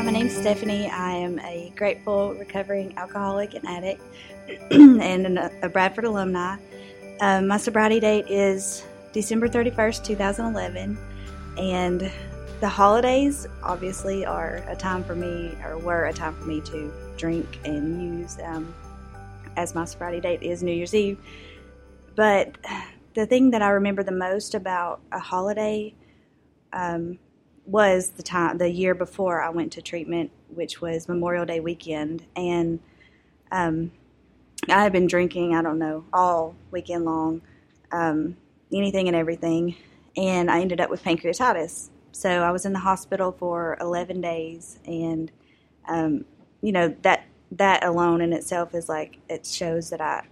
Hi, my name's Stephanie. I am a grateful recovering alcoholic and addict and a Bradford alumni. Um, my sobriety date is December 31st, 2011, and the holidays obviously are a time for me, or were a time for me to drink and use, um, as my sobriety date is New Year's Eve. But the thing that I remember the most about a holiday um, was the time the year before I went to treatment, which was Memorial Day weekend, and um, I had been drinking. I don't know all weekend long, um, anything and everything, and I ended up with pancreatitis. So I was in the hospital for 11 days, and um, you know that that alone in itself is like it shows that I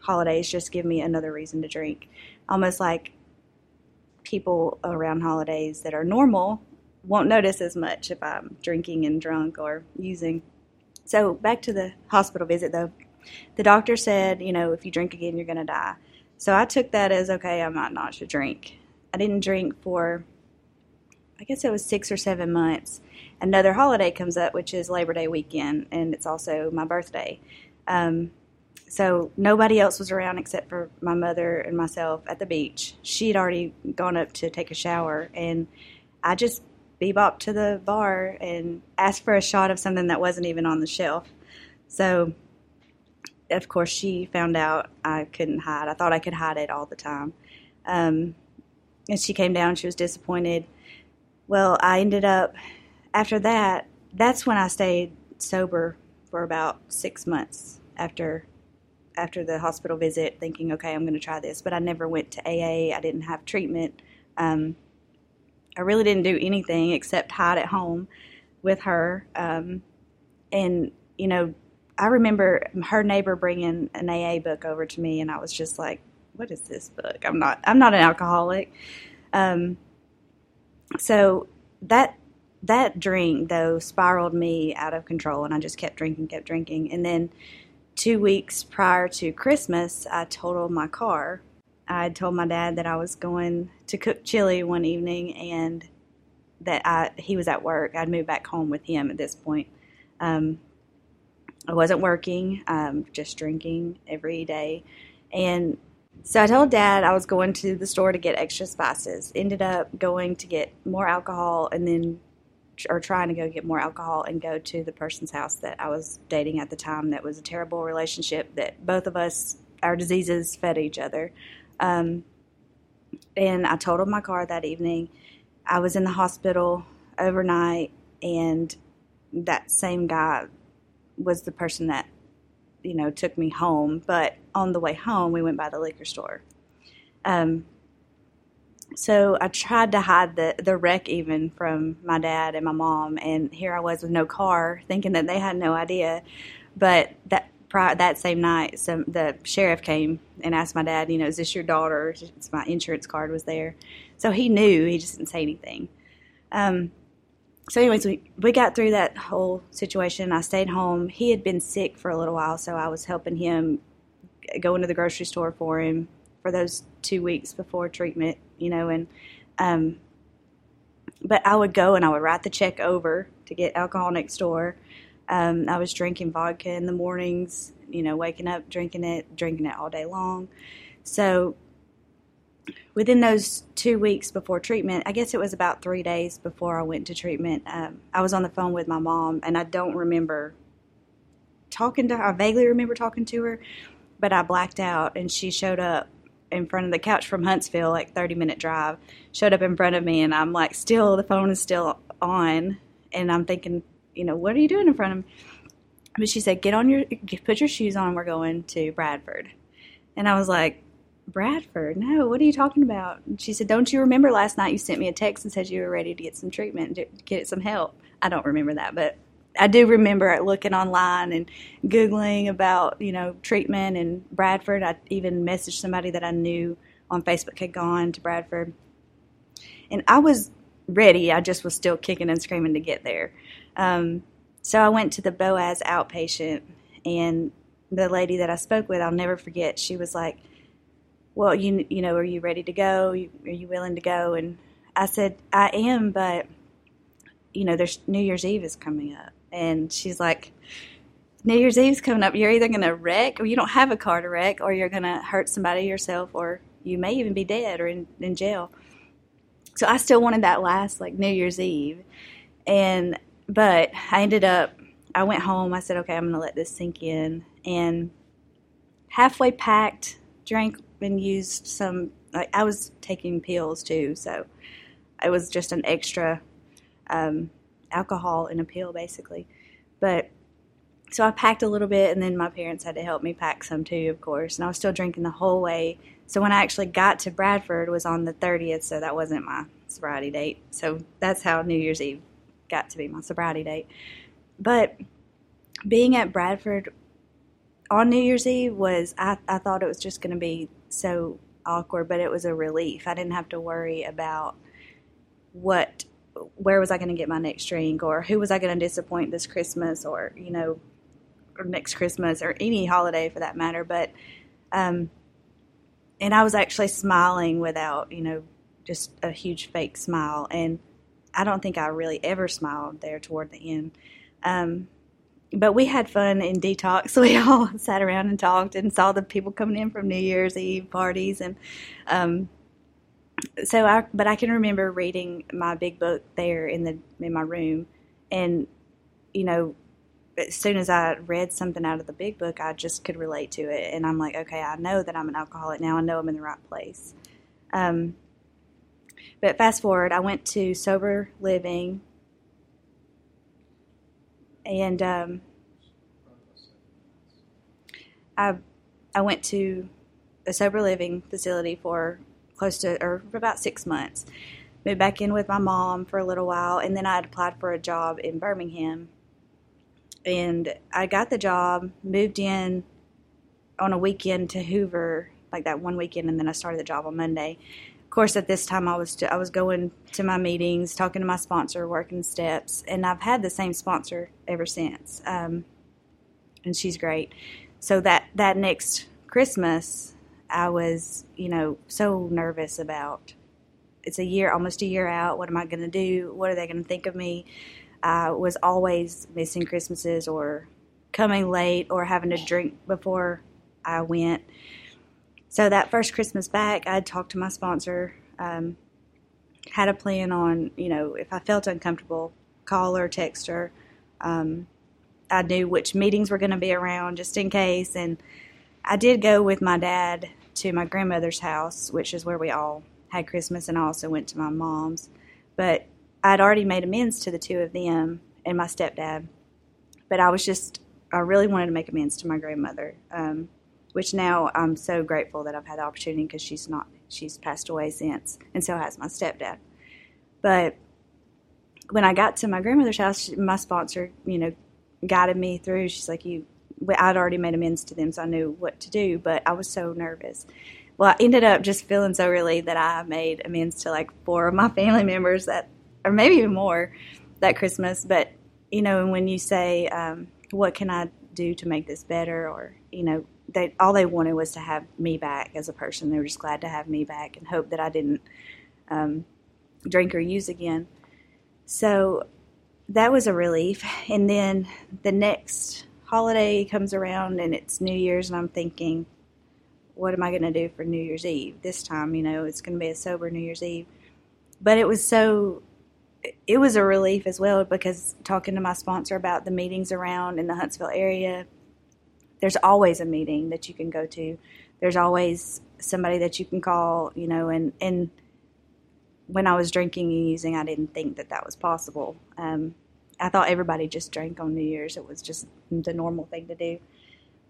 holidays just give me another reason to drink, almost like people around holidays that are normal won't notice as much if I'm drinking and drunk or using. So back to the hospital visit though, the doctor said, you know, if you drink again, you're going to die. So I took that as okay, I might not should drink. I didn't drink for, I guess it was six or seven months. Another holiday comes up, which is Labor Day weekend, and it's also my birthday. Um, so nobody else was around except for my mother and myself at the beach. She had already gone up to take a shower, and I just bebop to the bar and ask for a shot of something that wasn't even on the shelf. So, of course, she found out I couldn't hide. I thought I could hide it all the time. Um, and she came down, she was disappointed. Well, I ended up, after that, that's when I stayed sober for about six months after after the hospital visit thinking okay i'm going to try this but i never went to aa i didn't have treatment um, I really didn't do anything except hide at home with her. Um, and, you know, I remember her neighbor bringing an AA book over to me, and I was just like, "What is this book? I'm not. I'm not an alcoholic." Um, so that that drink though spiraled me out of control, and I just kept drinking, kept drinking, and then two weeks prior to Christmas, I totaled my car I told my dad that I was going to cook chili one evening and that I he was at work. I'd moved back home with him at this point. Um, I wasn't working, um, just drinking every day. And so I told dad I was going to the store to get extra spices. Ended up going to get more alcohol and then, or trying to go get more alcohol and go to the person's house that I was dating at the time that was a terrible relationship that both of us, our diseases fed each other. Um, and I totaled my car that evening. I was in the hospital overnight, and that same guy was the person that, you know, took me home. But on the way home, we went by the liquor store. Um, so I tried to hide the, the wreck even from my dad and my mom, and here I was with no car, thinking that they had no idea. But that prior, that same night, some the sheriff came and asked my dad, you know, is this your daughter? It's my insurance card was there, so he knew. He just didn't say anything. Um, so, anyways, we we got through that whole situation. I stayed home. He had been sick for a little while, so I was helping him go into the grocery store for him for those two weeks before treatment, you know, and um, but I would go and I would write the check over to get alcohol next door um, I was drinking vodka in the mornings, you know, waking up, drinking it, drinking it all day long. So within those two weeks before treatment, I guess it was about three days before I went to treatment, um, I was on the phone with my mom, and I don't remember talking to her. I vaguely remember talking to her, but I blacked out, and she showed up in front of the couch from Huntsville, like 30 minute drive, showed up in front of me, and I'm like, still, the phone is still on, and I'm thinking, you know, what are you doing in front of me? But she said, get on your, put your shoes on. We're going to Bradford. And I was like, Bradford? No, what are you talking about? And she said, don't you remember last night you sent me a text and said you were ready to get some treatment, get some help? I don't remember that, but I do remember looking online and Googling about, you know, treatment and Bradford. I even messaged somebody that I knew on Facebook had gone to Bradford. And I was ready. I just was still kicking and screaming to get there. Um, so I went to the Boaz outpatient, and the lady that I spoke with, I'll never forget. She was like, "Well, you you know, are you ready to go? Are you willing to go?" And I said, "I am, but you know, there's New Year's Eve is coming up. And she's like, New Year's Eve's coming up. You're either going to wreck or you don't have a car to wreck or you're going to hurt somebody yourself or you may even be dead or in, in jail. So I still wanted that last like New Year's Eve. And, but I ended up, I went home. I said, okay, I'm going to let this sink in. And halfway packed, drank and used some, like I was taking pills too. So it was just an extra um, alcohol in a pill basically. But so I packed a little bit, and then my parents had to help me pack some too, of course. And I was still drinking the whole way. So when I actually got to Bradford was on the 30th, so that wasn't my sobriety date. So that's how New Year's Eve got to be my sobriety date. But being at Bradford on New Year's Eve was I, I thought it was just going to be so awkward, but it was a relief. I didn't have to worry about what where was I going to get my next drink or who was I going to disappoint this Christmas or you know or next Christmas or any holiday for that matter. But, um, and I was actually smiling without, you know, just a huge fake smile. And I don't think I really ever smiled there toward the end. Um, but we had fun in detox. We all sat around and talked and saw the people coming in from New Year's Eve parties and, um, so I, but I can remember reading my big book there in the in my room, and you know, as soon as I read something out of the big book, I just could relate to it. And I'm like, okay, I know that I'm an alcoholic now. I know I'm in the right place. Um, but fast forward, I went to sober living, and um, I I went to a sober living facility for close to or for about six months. Moved back in with my mom for a little while, and then I had applied for a job in Birmingham and I got the job, moved in on a weekend to Hoover, like that one weekend, and then I started the job on Monday. Course, at this time, I was to, I was going to my meetings, talking to my sponsor, working steps, and I've had the same sponsor ever since, um, and she's great. So that that next Christmas, I was you know so nervous about. It's a year, almost a year out. What am I going to do? What are they going to think of me? I was always missing Christmases or coming late or having to drink before I went. So that first Christmas back, I talked to my sponsor, um, had a plan on, you know, if I felt uncomfortable, call or text her. Um, I knew which meetings were going to be around just in case. And I did go with my dad to my grandmother's house, which is where we all had Christmas, and I also went to my mom's. But I'd already made amends to the two of them and my stepdad, but I was just I really wanted to make amends to my grandmother, um, which now I'm so grateful that I've had the opportunity because she's not she's passed away since, and so has my stepdad. But when I got to my grandmother's house, my sponsor, you know, guided me through. She's like, "You, I'd already made amends to them, so I knew what to do." But I was so nervous. Well, I ended up just feeling so relieved that I made amends to like four of my family members that or maybe even more that Christmas. But you know, when you say, um, "What can I do to make this better?" or you know, they all they wanted was to have me back as a person. They were just glad to have me back and hope that I didn't um, drink or use again. So that was a relief. And then the next holiday comes around and it's New Year's, and I'm thinking, what am I going to do for New Year's Eve this time? You know, it's going to be a sober New Year's Eve. But it was so it was a relief as well because talking to my sponsor about the meetings around in the Huntsville area, there's always a meeting that you can go to. There's always somebody that you can call, you know, and, and when I was drinking and using, I didn't think that that was possible. Um, I thought everybody just drank on New Year's. It was just the normal thing to do.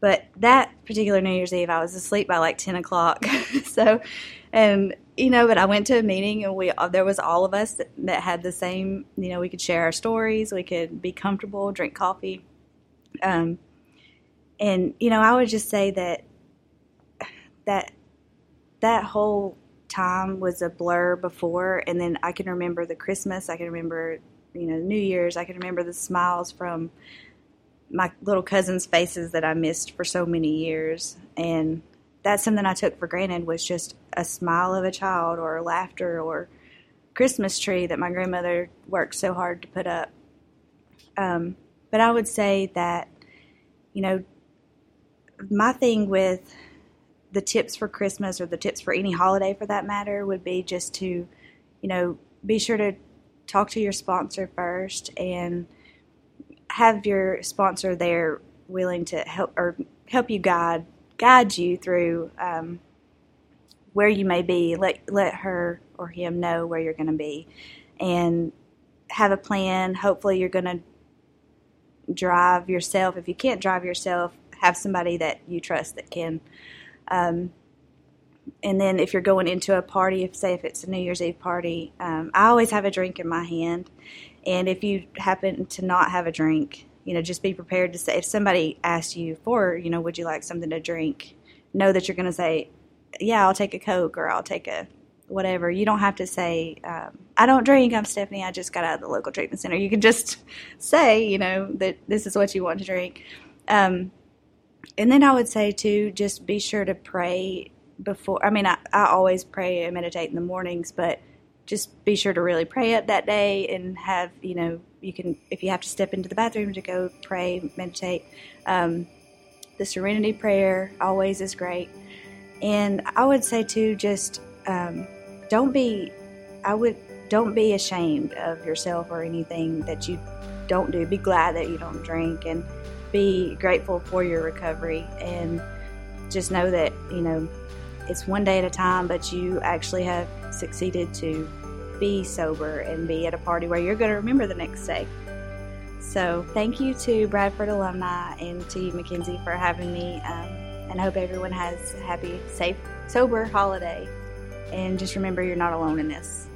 But that particular New Year's Eve, I was asleep by like 10 o'clock. so, and you know, but I went to a meeting and we uh, there was all of us that, that, had the same. You know, we could share our stories, we could be comfortable, drink coffee, um, and you know, I would just say that that that whole time was a blur before, and then I can remember the Christmas, I can remember you know New Year's, I can remember the smiles from my little cousins' faces that I missed for so many years, and that's something I took for granted was just a smile of a child or laughter or Christmas tree that my grandmother worked so hard to put up. Um, but I would say that, you know, my thing with the tips for Christmas or the tips for any holiday for that matter would be just to, you know, be sure to talk to your sponsor first and have your sponsor there willing to help or help you guide guide you through um, where you may be. Let let her or him know where you're going to be, and have a plan. Hopefully, you're going to drive yourself. If you can't drive yourself, have somebody that you trust that can. Um, and then if you're going into a party, if say if it's a New Year's Eve party, um, I always have a drink in my hand. And if you happen to not have a drink, you know, just be prepared to say if somebody asks you for, you know, would you like something to drink? Know that you're going to say, yeah, I'll take a Coke or I'll take a whatever. You don't have to say, um, I don't drink. I'm Stephanie. I just got out of the local treatment center. You can just say, you know, that this is what you want to drink. Um, and then I would say too, just be sure to pray before. I mean, I, I always pray and meditate in the mornings, but just be sure to really pray up that day and have, you know, you can, if you have to step into the bathroom to go pray, meditate, um, the serenity prayer always is great. And I would say too, just um, don't be, I would, don't be ashamed of yourself or anything that you don't do. Be glad that you don't drink and be grateful for your recovery and just know that, you know, it's one day at a time, but you actually have succeeded to be sober and be at a party where you're going to remember the next day. So, thank you to Bradford alumni and to you, Mackenzie, for having me. Um, and I hope everyone has a happy, safe, sober holiday. And just remember, you're not alone in this.